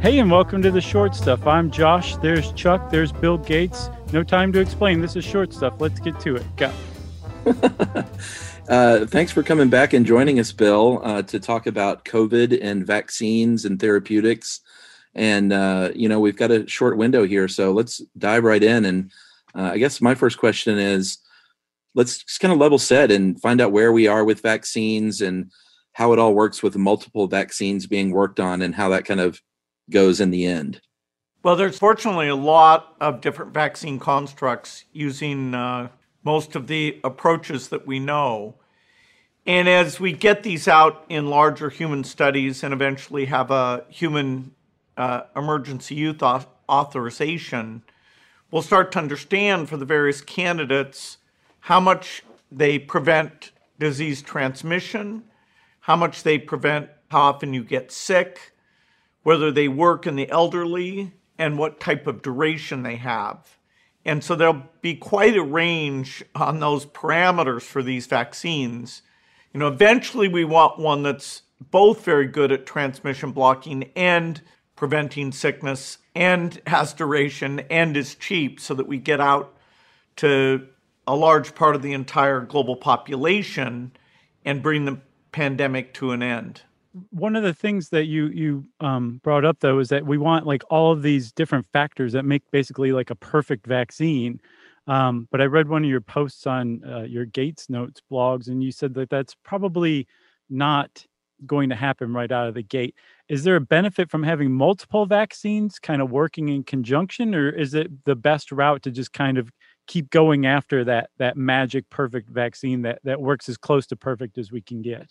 Hey, and welcome to the short stuff. I'm Josh. There's Chuck. There's Bill Gates. No time to explain. This is short stuff. Let's get to it. Go. uh, thanks for coming back and joining us, Bill, uh, to talk about COVID and vaccines and therapeutics. And, uh, you know, we've got a short window here. So let's dive right in. And uh, I guess my first question is let's just kind of level set and find out where we are with vaccines and how it all works with multiple vaccines being worked on and how that kind of goes in the end? Well, there's fortunately a lot of different vaccine constructs using uh, most of the approaches that we know. And as we get these out in larger human studies and eventually have a human uh, emergency use authorization, we'll start to understand for the various candidates how much they prevent disease transmission, how much they prevent how often you get sick, whether they work in the elderly, and what type of duration they have. And so there'll be quite a range on those parameters for these vaccines. You know, eventually we want one that's both very good at transmission blocking and preventing sickness and has duration and is cheap so that we get out to a large part of the entire global population and bring the pandemic to an end one of the things that you you um, brought up though is that we want like all of these different factors that make basically like a perfect vaccine um, but i read one of your posts on uh, your gates notes blogs and you said that that's probably not going to happen right out of the gate. Is there a benefit from having multiple vaccines kind of working in conjunction or is it the best route to just kind of keep going after that that magic perfect vaccine that that works as close to perfect as we can get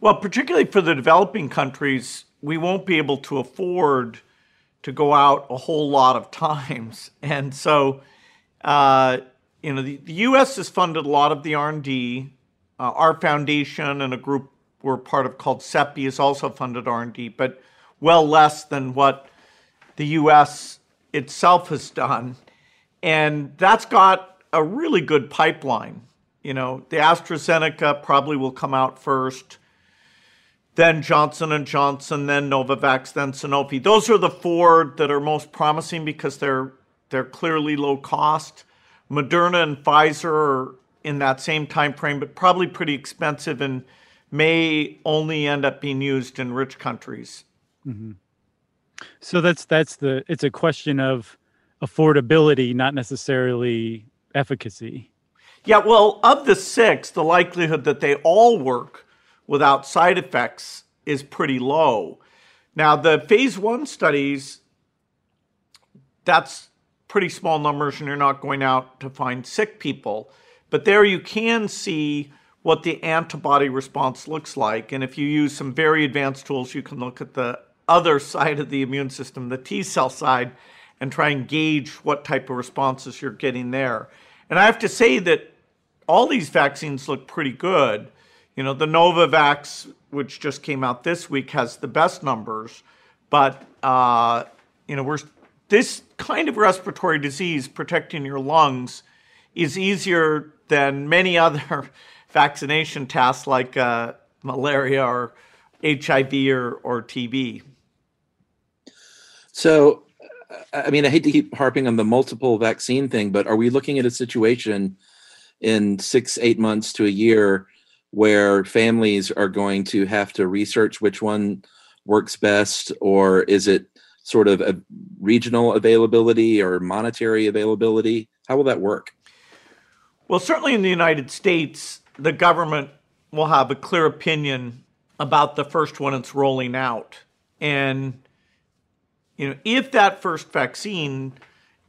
well, particularly for the developing countries, we won't be able to afford to go out a whole lot of times, and so uh, you know the, the, U.S. has funded a lot of the R&D. Uh, our foundation and a group we're part of called CEPI has also funded R&D, but well less than what the U.S. itself has done, and that's got a really good pipeline. You know, the AstraZeneca probably will come out first then Johnson and Johnson, then Novavax, then Sanofi. Those are the four that are most promising because they're they're clearly low cost. Moderna and Pfizer are in that same time frame, but probably pretty expensive and may only end up being used in rich countries. Mm-hmm. So that's that's the it's a question of affordability, not necessarily efficacy. Yeah, well, of the six, the likelihood that they all work without side effects is pretty low. Now, the phase one studies, that's pretty small numbers, and you're not going out to find sick people. But there you can see what the antibody response looks like. And if you use some very advanced tools, you can look at the other side of the immune system, the T cell side, and try and gauge what type of responses you're getting there. And I have to say that all these vaccines look pretty good. You know, the Novavax, which just came out this week, has the best numbers, but uh, you know, we're this kind of respiratory disease protecting your lungs is easier than many other vaccination tasks like uh, malaria or HIV or, or TB. So, I mean, I hate to keep harping on the multiple vaccine thing, but are we looking at a situation in six, eight months to a year where families are going to have to research which one works best, or is it sort of a regional availability or monetary availability? How will that work? Well, certainly in the United States, the government will have a clear opinion about the first one it's rolling out. And you know, if that first vaccine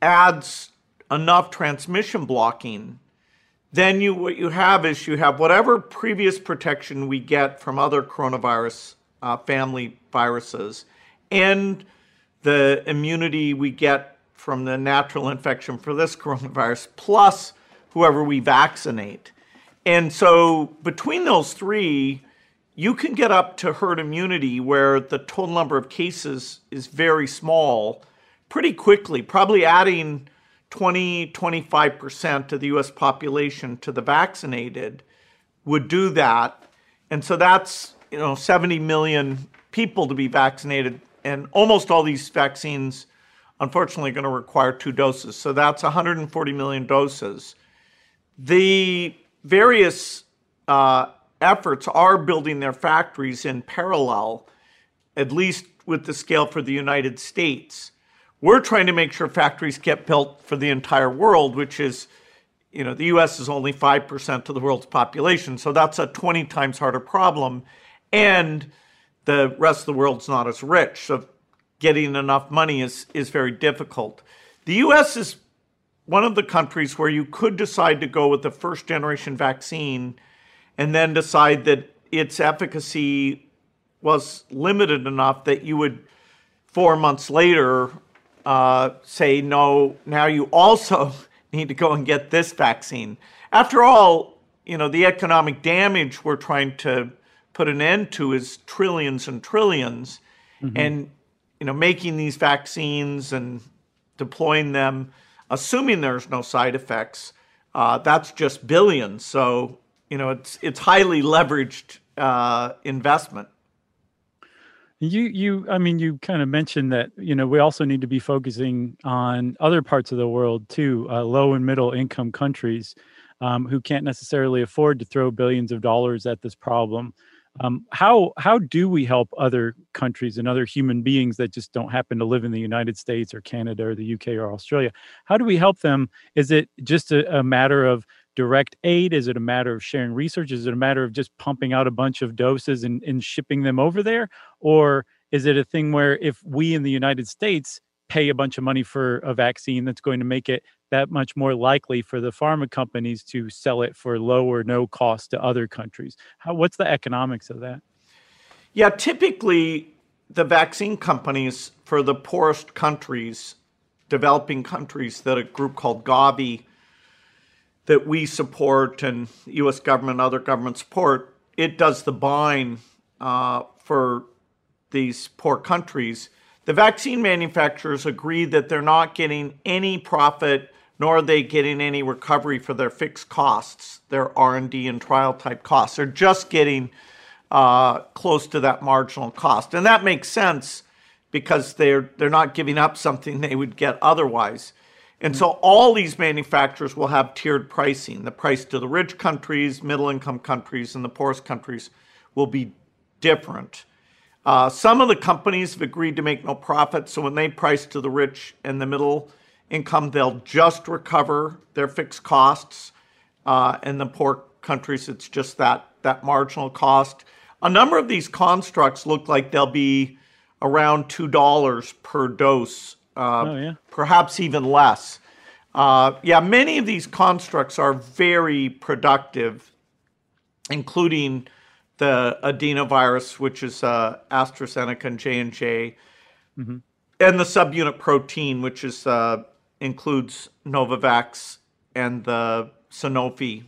adds enough transmission blocking then you what you have is you have whatever previous protection we get from other coronavirus uh, family viruses, and the immunity we get from the natural infection for this coronavirus, plus whoever we vaccinate. And so between those three, you can get up to herd immunity where the total number of cases is very small pretty quickly, probably adding 20, 25% of the US population to the vaccinated would do that. And so that's, you know, 70 million people to be vaccinated. And almost all these vaccines, unfortunately, are going to require two doses. So that's 140 million doses. The various uh, efforts are building their factories in parallel, at least with the scale for the United States. We're trying to make sure factories get built for the entire world, which is, you know, the US is only 5% of the world's population. So that's a 20 times harder problem. And the rest of the world's not as rich. So getting enough money is, is very difficult. The US is one of the countries where you could decide to go with the first generation vaccine and then decide that its efficacy was limited enough that you would four months later uh, say, no, now you also need to go and get this vaccine. After all, you know, the economic damage we're trying to put an end to is trillions and 10000000000s mm-hmm. And, you know, making these vaccines and deploying them, assuming there's no side effects, uh, that's just billions. So, you know, it's, it's highly leveraged uh, investment. You, you, I mean, you kind of mentioned that, you know, we also need to be focusing on other parts of the world too, uh, low and middle income countries um, who can't necessarily afford to throw billions of dollars at this problem. Um, how how do we help other countries and other human beings that just don't happen to live in the United States or Canada or the UK or Australia? How do we help them? Is it just a, a matter of direct aid? Is it a matter of sharing research? Is it a matter of just pumping out a bunch of doses and, and shipping them over there? Or is it a thing where if we in the United States pay a bunch of money for a vaccine that's going to make it that much more likely for the pharma companies to sell it for low or no cost to other countries. How, what's the economics of that? Yeah, typically the vaccine companies for the poorest countries, developing countries that a group called Gavi that we support and U.S. government, other government support, it does the buying uh, for these poor countries. The vaccine manufacturers agree that they're not getting any profit, nor are they getting any recovery for their fixed costs, their R&D and trial type costs. They're just getting uh, close to that marginal cost, and that makes sense because they're they're not giving up something they would get otherwise. And so all these manufacturers will have tiered pricing. The price to the rich countries, middle income countries, and the poorest countries will be different. Uh, some of the companies have agreed to make no profit, so when they price to the rich and the middle income, they'll just recover their fixed costs. Uh, and the poor countries, it's just that that marginal cost. A number of these constructs look like they'll be around two dollars per dose uh, oh, yeah. perhaps even less. Uh, yeah, many of these constructs are very productive, including the adenovirus, which is uh, AstraZeneca and J and J, mm-hmm. and the subunit protein, which is uh, includes Novavax and the Sanofi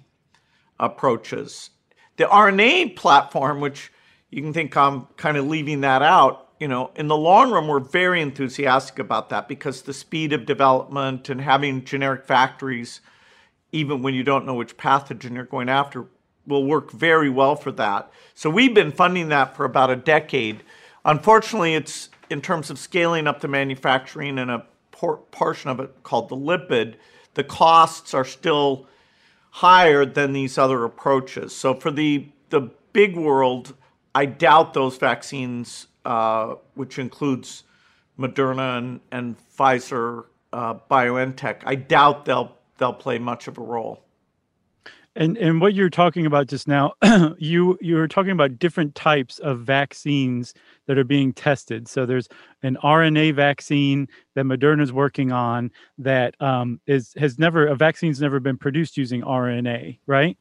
approaches. The RNA platform, which you can think I'm kind of leaving that out, you know, in the long run, we're very enthusiastic about that because the speed of development and having generic factories, even when you don't know which pathogen you're going after, will work very well for that. So we've been funding that for about a decade. Unfortunately, it's in terms of scaling up the manufacturing and a por- portion of it called the lipid, the costs are still higher than these other approaches. So for the the big world, I doubt those vaccines which includes Moderna and, and Pfizer, uh, BioNTech, I doubt they'll they'll play much of a role. And and what you're talking about just now, you you were talking about different types of vaccines that are being tested. So there's an RNA vaccine that Moderna is working on that um, is has never a vaccine's never been produced using RNA, right?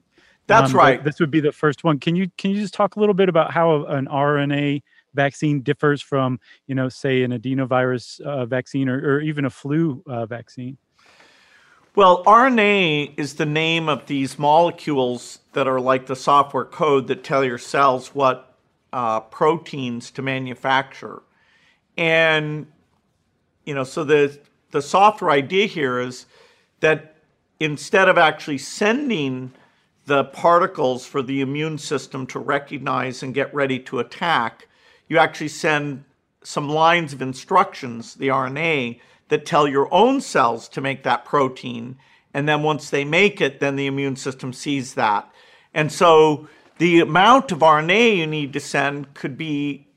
That's um, right. This would be the first one. Can you can you just talk a little bit about how an RNA vaccine differs from, you know, say an adenovirus uh, vaccine or, or, even a flu uh, vaccine? Well, RNA is the name of these molecules that are like the software code that tell your cells what uh, proteins to manufacture. And, you know, so the, the software idea here is that instead of actually sending the particles for the immune system to recognize and get ready to attack, you actually send some lines of instructions, the RNA, that tell your own cells to make that protein. And then once they make it, then the immune system sees that. And so the amount of RNA you need to send could be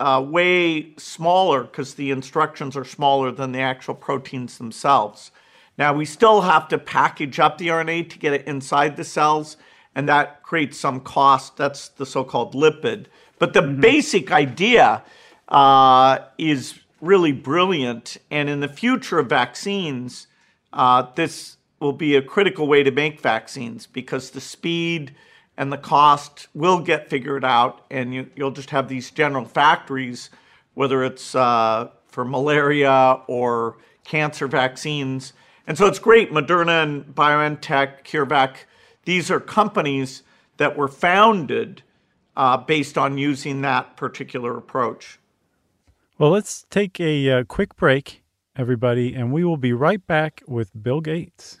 uh, way smaller because the instructions are smaller than the actual proteins themselves. Now, we still have to package up the RNA to get it inside the cells, and that creates some cost. That's the so called lipid. But the mm-hmm. basic idea uh, is really brilliant. And in the future of vaccines, uh, this will be a critical way to make vaccines because the speed and the cost will get figured out, and you, will just have these general factories, whether it's uh, for malaria or cancer vaccines. And so it's great. Moderna and BioNTech, CureVac, these are companies that were founded uh, based on using that particular approach. Well, let's take a uh, quick break, everybody, and we will be right back with Bill Gates.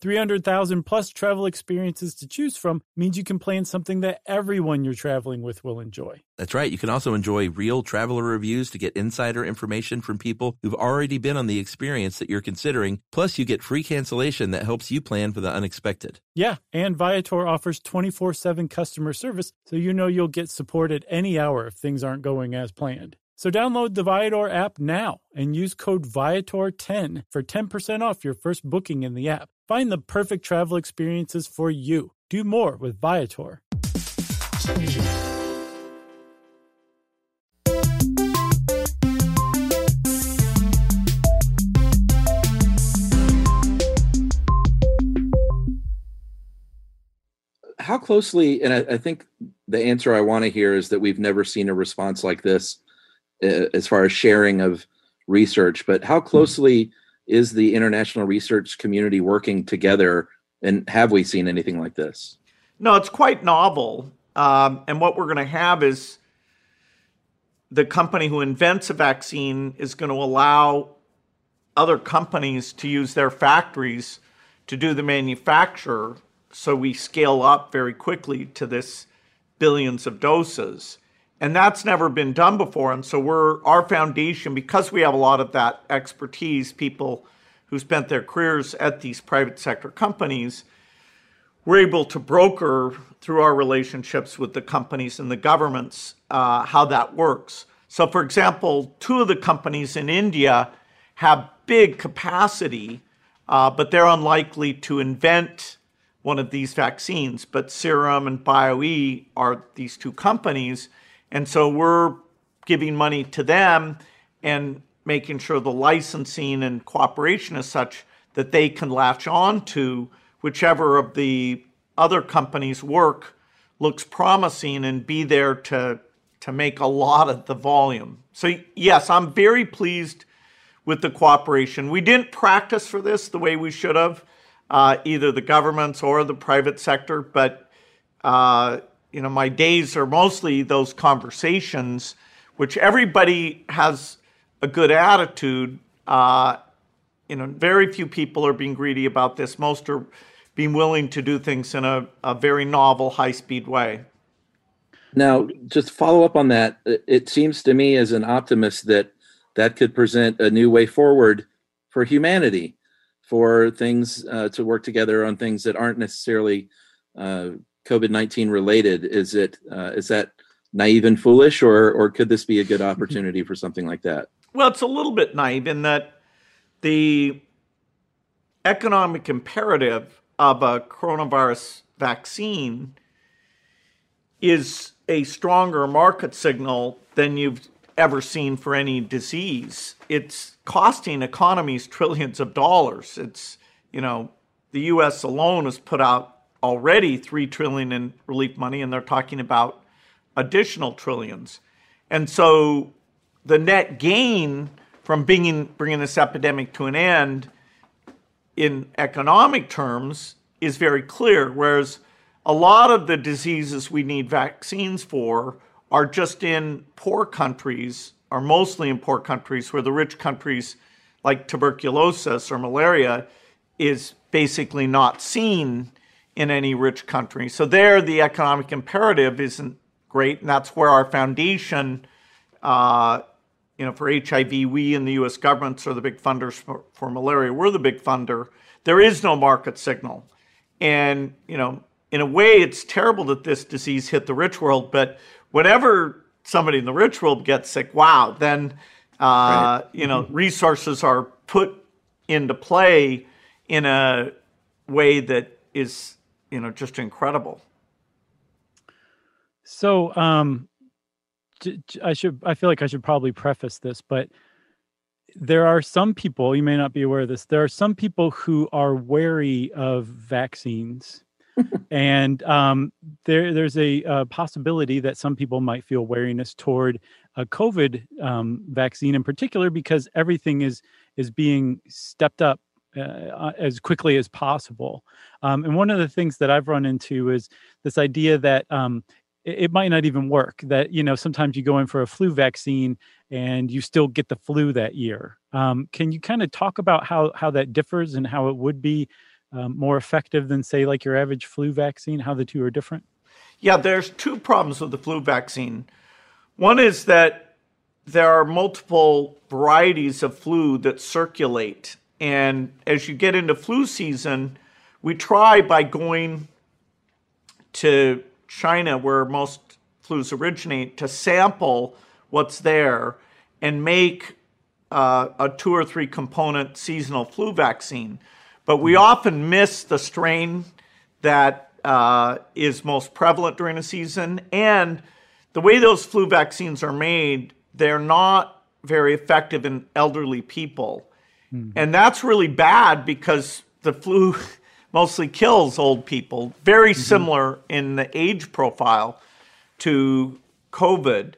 300,000 plus travel experiences to choose from means you can plan something that everyone you're traveling with will enjoy. That's right. You can also enjoy real traveler reviews to get insider information from people who've already been on the experience that you're considering. Plus, you get free cancellation that helps you plan for the unexpected. Yeah, and Viator offers 24 7 customer service, so you know you'll get support at any hour if things aren't going as planned. So download the Viator app now and use code Viator10 for 10% off your first booking in the app. Find the perfect travel experiences for you. Do more with Viator. How closely, and I, I think the answer I want to hear is that we've never seen a response like this uh, as far as sharing of research, but how closely is the international research community working together? And have we seen anything like this? No, it's quite novel. Um, and what we're going to have is the company who invents a vaccine is going to allow other companies to use their factories to do the manufacture. So we scale up very quickly to this billions of doses and that's never been done before and so we're our foundation because we have a lot of that expertise people who spent their careers at these private sector companies we're able to broker through our relationships with the companies and the governments uh, how that works so for example two of the companies in india have big capacity, uh, but they're unlikely to invent one of these vaccines. But Serum and BioE are these two companies. And so we're giving money to them and making sure the licensing and cooperation is such that they can latch on to whichever of the other companies' work looks promising and be there to to make a lot of the volume. So yes, I'm very pleased with the cooperation. We didn't practice for this the way we should have, uh, either the governments or the private sector. But uh, you know, my days are mostly those conversations, which everybody has a good attitude. Uh, you know, very few people are being greedy about this. Most are being willing to do things in a, a very novel, high speed way. Now, just follow up on that. It seems to me, as an optimist, that that could present a new way forward for humanity, for things uh, to work together on things that aren't necessarily uh, COVID nineteen related. Is it uh, is that naive and foolish, or or could this be a good opportunity for something like that? Well, it's a little bit naive in that the economic imperative of a coronavirus vaccine is a stronger market signal than you've ever seen for any disease. It's costing economies trillions of dollars. It's, you know, the US alone has put out already 3 trillion in relief money and they're talking about additional trillions. And so the net gain from bringing, bringing this epidemic to an end in economic terms is very clear. Whereas a lot of the diseases we need vaccines for are just in poor countries, are mostly in poor countries, where the rich countries, like tuberculosis or malaria, is basically not seen in any rich country. So there, the economic imperative isn't great, and that's where our foundation, uh, you know, for HIV, we and the U.S. governments are the big funders for, for malaria. We're the big funder. There is no market signal, and you know, in a way, it's terrible that this disease hit the rich world, but whenever somebody in the rich world gets sick, wow, then, uh, right. you know, mm-hmm. resources are put into play in a way that is, you know, just incredible. So, um, I should, I feel like I should probably preface this, but there are some people, you may not be aware of this, there are some people who are wary of vaccines and um, there, there's a, a, possibility that some people might feel wariness toward a COVID um, vaccine in particular because everything is is being stepped up uh, uh, as quickly as possible. Um, and one of the things that I've run into is this idea that um, it, it, might not even work. That you know sometimes you go in for a flu vaccine and you still get the flu that year. Um, can you kind of talk about how how that differs and how it would be um, more effective than, say, like your average flu vaccine? How the two are different? Yeah, there's two problems with the flu vaccine. One is that there are multiple varieties of flu that circulate. And as you get into flu season, we try by going to China, where most flus originate, to sample what's there and make uh, a two or three component seasonal flu vaccine. But we often miss the strain that uh, is most prevalent during a season. And the way those flu vaccines are made, they're not very effective in elderly people. Mm-hmm. And that's really bad because the flu mostly kills old people, very mm-hmm. similar in the age profile to COVID.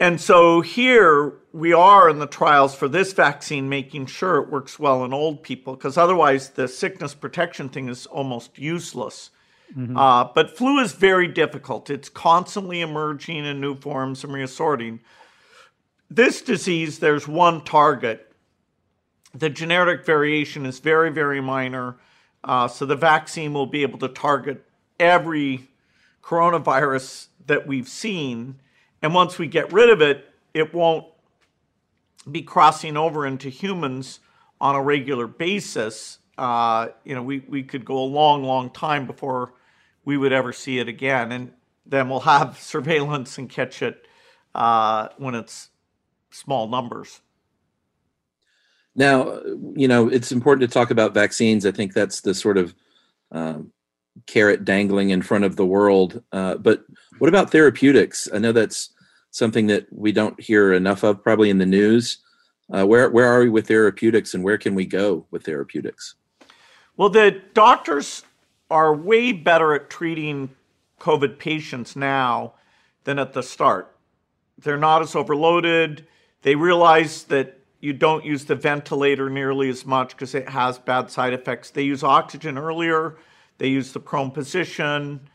And so here we are in the trials for this vaccine making sure it works well in old people because otherwise the sickness protection thing is almost useless. Mm-hmm. Uh, but flu is very difficult. It's constantly emerging in new forms and reassorting. This disease, there's one target. The genetic variation is very, very minor. Uh, so the vaccine will be able to target every coronavirus that we've seen and once we get rid of it, it won't be crossing over into humans on a regular basis. Uh, you know, we, we could go a long, long time before we would ever see it again. And then we'll have surveillance and catch it uh, when it's small numbers. Now, you know, it's important to talk about vaccines. I think that's the sort of um, carrot dangling in front of the world. Uh, but what about therapeutics? I know that's something that we don't hear enough of, probably in the news. Uh, where where are we with therapeutics, and where can we go with therapeutics? Well, the doctors are way better at treating COVID patients now than at the start. They're not as overloaded. They realize that you don't use the ventilator nearly as much because it has bad side effects. They use oxygen earlier, they use the prone position.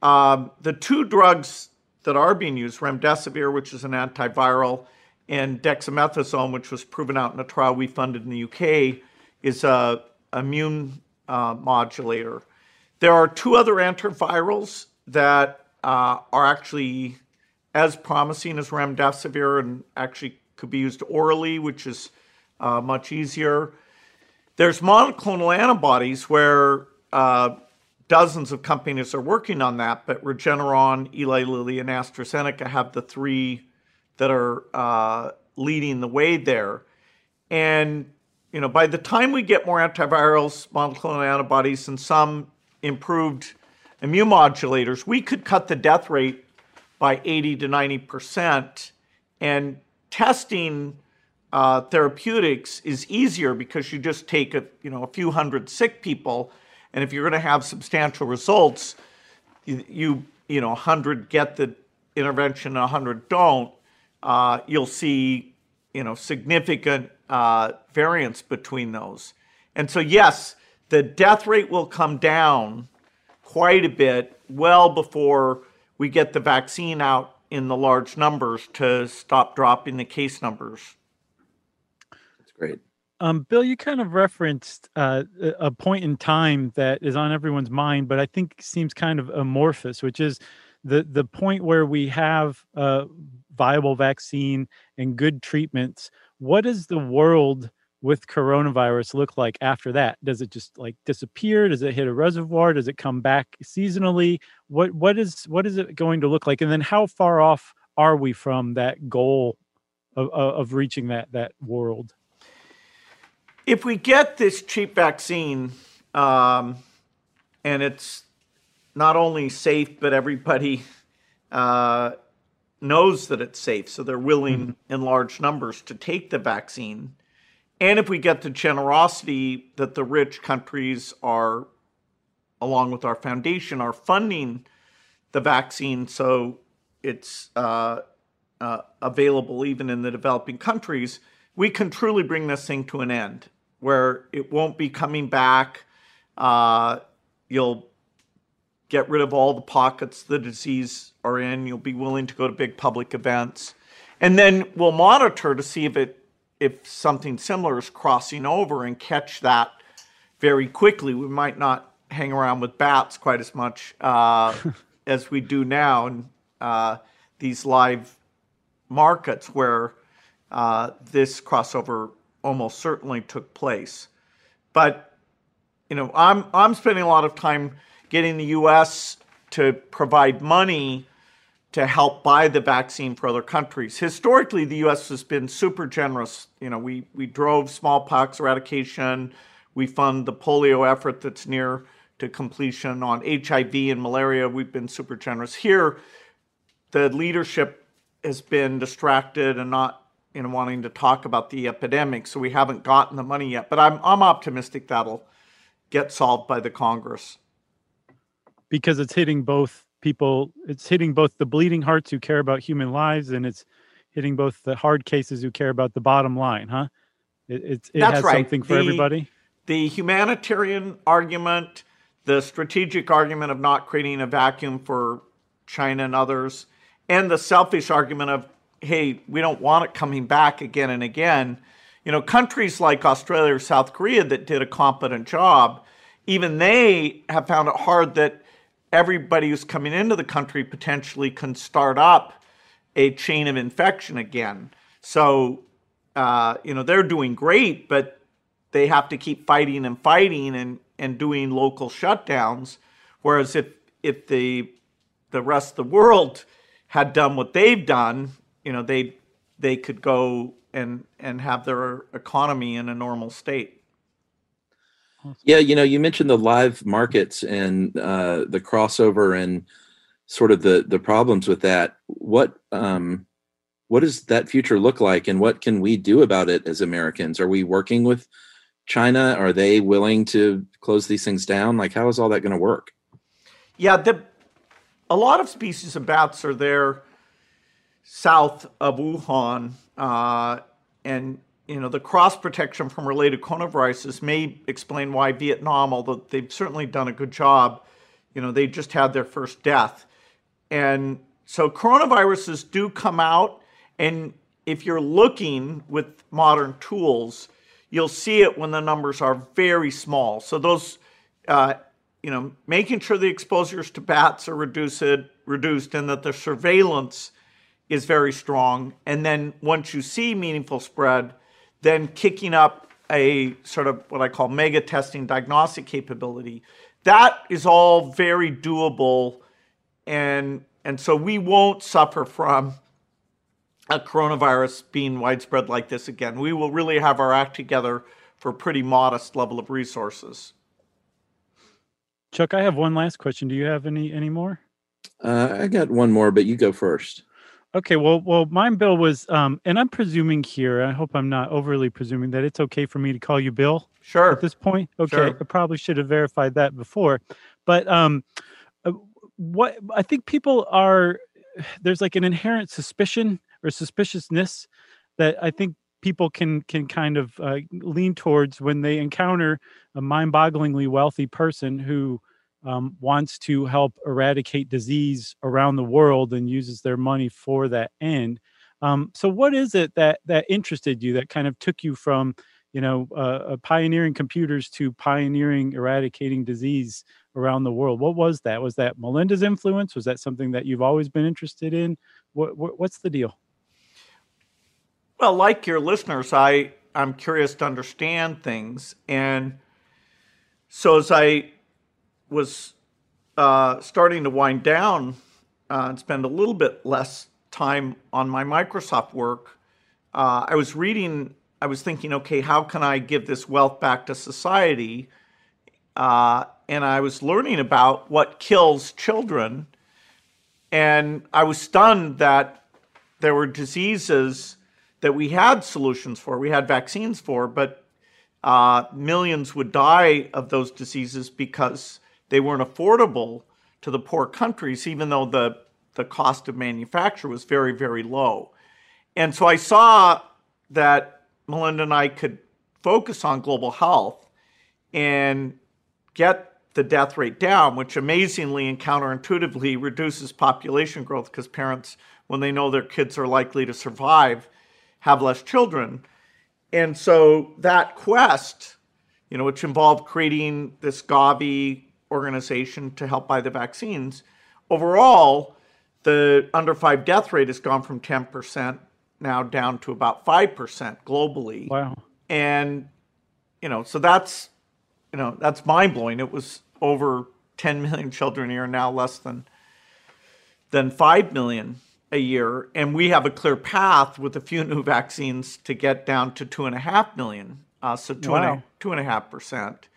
Um, the two drugs that are being used, remdesivir, which is an antiviral, and dexamethasone, which was proven out in a trial we funded in the UK, is a immune uh, modulator. There are two other antivirals that uh, are actually as promising as remdesivir and actually could be used orally, which is uh, much easier. There's monoclonal antibodies where uh, dozens of companies are working on that, but Regeneron, Eli Lilly, and AstraZeneca have the three that are uh, leading the way there. And you know, by the time we get more antivirals, monoclonal antibodies, and some improved immune modulators, we could cut the death rate by 80 to 90 percent. And testing uh, therapeutics is easier because you just take a you know a few hundred sick people, and if you're going to have substantial results, you you, you know 100 get the intervention, 100 don't. Uh, you'll see you know significant uh, variance between those. And so yes, the death rate will come down quite a bit well before we get the vaccine out in the large numbers to stop dropping the case numbers. That's great. Um, Bill, you kind of referenced uh, a point in time that is on everyone's mind, but I think seems kind of amorphous, which is the the point where we have a viable vaccine and good treatments. What does the world with coronavirus look like after that? Does it just like disappear? Does it hit a reservoir? Does it come back seasonally? What what is what is it going to look like? And then how far off are we from that goal of of reaching that that world? If we get this cheap vaccine, um, and it's not only safe, but everybody uh, knows that it's safe, so they're willing mm-hmm. in large numbers to take the vaccine and if we get the generosity that the rich countries are, along with our foundation, are funding the vaccine so it's uh, uh, available even in the developing countries, we can truly bring this thing to an end where it won't be coming back. Uh, you'll get rid of all the pockets the disease are in. You'll be willing to go to big public events. And then we'll monitor to see if it if something similar is crossing over and catch that very quickly. We might not hang around with bats quite as much uh, as we do now in uh, these live markets where uh, this crossover almost certainly took place. But you know, I'm I'm spending a lot of time getting the U.S. to provide money to help buy the vaccine for other countries. Historically, the U.S. has been super generous. You know, we we drove smallpox eradication. We fund the polio effort that's near to completion on HIV and malaria. We've been super generous here. The leadership has been distracted and not know wanting to talk about the epidemic, so we haven't gotten the money yet. But I'm I'm optimistic that'll get solved by the Congress because it's hitting both people it's hitting both the bleeding hearts who care about human lives and it's hitting both the hard cases who care about the bottom line huh? It, it's, it That's has right. something for the, everybody? the humanitarian argument the strategic argument of not creating a vacuum for china and others and the selfish argument of hey we don't want it coming back again and again. You know countries like australia or south korea that did a competent job even they have found it hard that everybody who's coming into the country potentially can start up a chain of infection again. So, uh, you know, they're doing great, but they have to keep fighting and fighting and, and doing local shutdowns. Whereas if if the the rest of the world had done what they've done, you know, they they could go and and have their economy in a normal state. Yeah, you know, you mentioned the live markets and uh, the crossover and sort of the the problems with that. What um, what does that future look like, and what can we do about it as Americans? Are we working with China? Are they willing to close these things down? Like, how is all that going to work? Yeah, the, a lot of species of bats are there south of Wuhan, uh, and you know the cross protection from related coronaviruses may explain why Vietnam, although they've certainly done a good job, you know they just had their first death, and so coronaviruses do come out, and if you're looking with modern tools, you'll see it when the numbers are very small. So those, uh, you know, making sure the exposures to bats are reduced, reduced, and that the surveillance is very strong. And then once you see meaningful spread, then kicking up a sort of what I call mega testing diagnostic capability. That is all very doable, and and so we won't suffer from a coronavirus being widespread like this again. We will really have our act together for a pretty modest level of resources. Chuck, I have one last question. Do you have any any more? Uh, I got one more, but you go first. Okay, well, well, mine, Bill, was, um, and I'm presuming here. I hope I'm not overly presuming that it's okay for me to call you Bill. Sure. At this point, okay. Sure. I probably should have verified that before, but um, uh, what I think people are there's like an inherent suspicion or suspiciousness that I think people can can kind of uh, lean towards when they encounter a mind-bogglingly wealthy person who um, wants to help eradicate disease around the world and uses their money for that end. Um, so, what is it that that interested you? That kind of took you from, you know, uh, pioneering computers to pioneering eradicating disease around the world. What was that? Was that Melinda's influence? Was that something that you've always been interested in? What, what what's the deal? Well, like your listeners, I I'm curious to understand things, and so as I was uh, starting to wind down uh, and spend a little bit less time on my Microsoft work, uh, I was reading. I was thinking, okay, how can I give this wealth back to society? Uh, and I was learning about what kills children, and I was stunned that there were diseases that we had solutions for, we had vaccines for, but uh, millions would die of those diseases because they weren't affordable to the poor countries, even though the, the cost of manufacture was very, very low. And so I saw that Melinda and I could focus on global health and get the death rate down, which amazingly and counterintuitively reduces population growth because parents, when they know their kids are likely to survive, have less children. And so that quest, you know, which involved creating this Gavi organization to help buy the vaccines, overall, the under five death rate has gone from 10% now down to about 5% globally. Wow. And, you know, so that's, you know, that's mind blowing. It was over 10 million children a year, now less than, than 5 million a year. And we have a clear path with a few new vaccines to get down to two and a half million. Uh, so two and a- two and a half percent.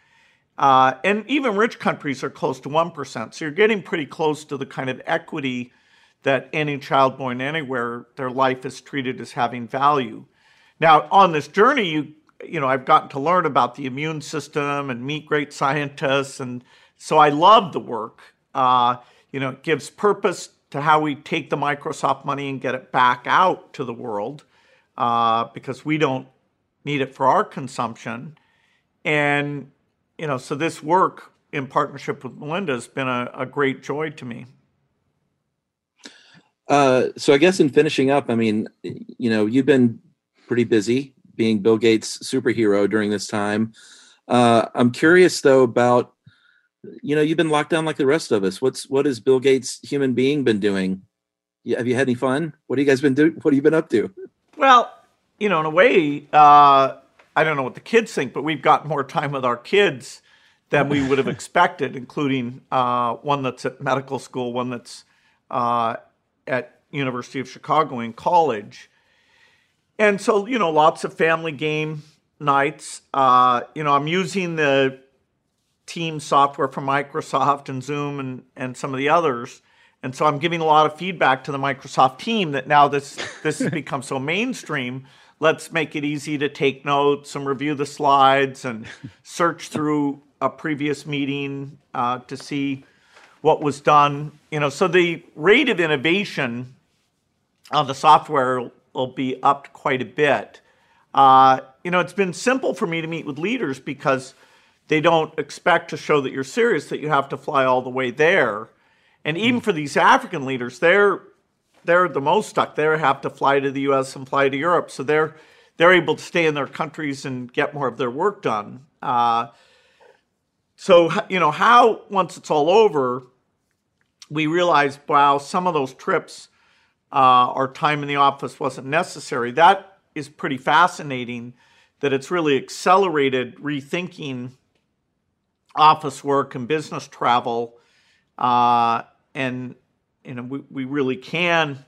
Uh, and even rich countries are close to 1%. So you're getting pretty close to the kind of equity that any child born anywhere, their life is treated as having value. Now, on this journey, you you know, I've gotten to learn about the immune system and meet great scientists, and so I love the work. Uh, you know, it gives purpose to how we take the Microsoft money and get it back out to the world uh, because we don't need it for our consumption. And you know, so this work in partnership with Melinda has been a, a great joy to me. Uh, so I guess in finishing up, I mean, you know, you've been pretty busy being Bill Gates' superhero during this time. Uh, I'm curious though about, you know, you've been locked down like the rest of us. What's what has Bill Gates, human being, been doing? Have you had any fun? What have you guys been doing? What have you been up to? Well, you know, in a way, uh, I don't know what the kids think, but we've got more time with our kids than we would have expected, including uh, one that's at medical school, one that's uh, at University of Chicago in college. and so you know, lots of family game nights. Uh, you know, I'm using the team software from Microsoft and Zoom and and some of the others. And so I'm giving a lot of feedback to the Microsoft team that now this this has become so mainstream. Let's make it easy to take notes and review the slides and search through a previous meeting uh, to see what was done. You know, so the rate of innovation on the software will be upped quite a bit. Uh, you know, it's been simple for me to meet with leaders because they don't expect to show that you're serious, that you have to fly all the way there. And even for these African leaders, they're they're the most stuck. They have to fly to the U.S. and fly to Europe, so they're they're able to stay in their countries and get more of their work done. Uh, so you know how once it's all over, we realize wow, some of those trips, uh, our time in the office wasn't necessary. That is pretty fascinating. That it's really accelerated rethinking office work and business travel. Uh, and you know we, we really can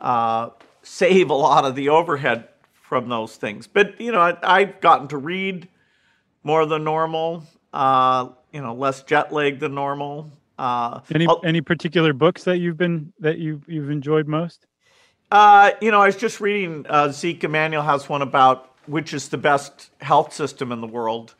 uh, save a lot of the overhead from those things. But you know I, have gotten to read more than normal. Uh, you know less jet lag than normal. Uh, any I'll, any particular books that you've been that you you've enjoyed most? Uh, you know I was just reading uh, Zeke Emanuel has one about which is the best health system in the world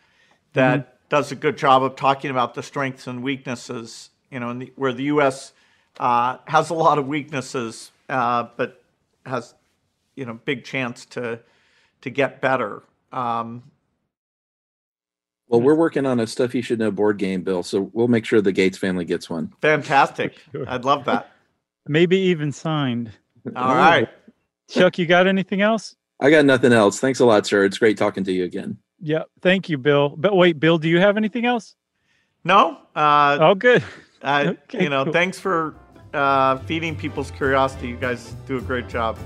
that mm-hmm. does a good job of talking about the strengths and weaknesses you know, the, where the U.S. Uh, has a lot of weaknesses, uh, but has you know big chance to to get better. Um, well, we're working on a stuff you should know board game, Bill. So we'll make sure the Gates family gets one. Fantastic! Sure. I'd love that. Maybe even signed. All right, Chuck. You got anything else? I got nothing else. Thanks a lot, sir. It's great talking to you again. Yeah, thank you, Bill. But wait, Bill, do you have anything else? No. Uh, oh, good. Uh, okay, you know, cool. thanks for uh, feeding people's curiosity. You guys do a great job.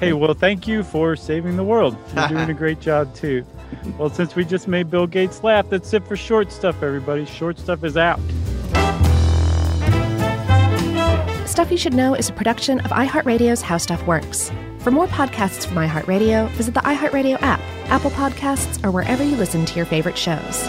Hey, well, thank you for saving the world. You're doing a great job too. Well, since we just made Bill Gates laugh, that's it for short stuff, everybody. Short stuff is out. Stuff You Should Know is a production of iHeartRadio's How Stuff Works. For more podcasts from iHeartRadio, visit the iHeartRadio app, Apple Podcasts, or wherever you listen to your favorite shows.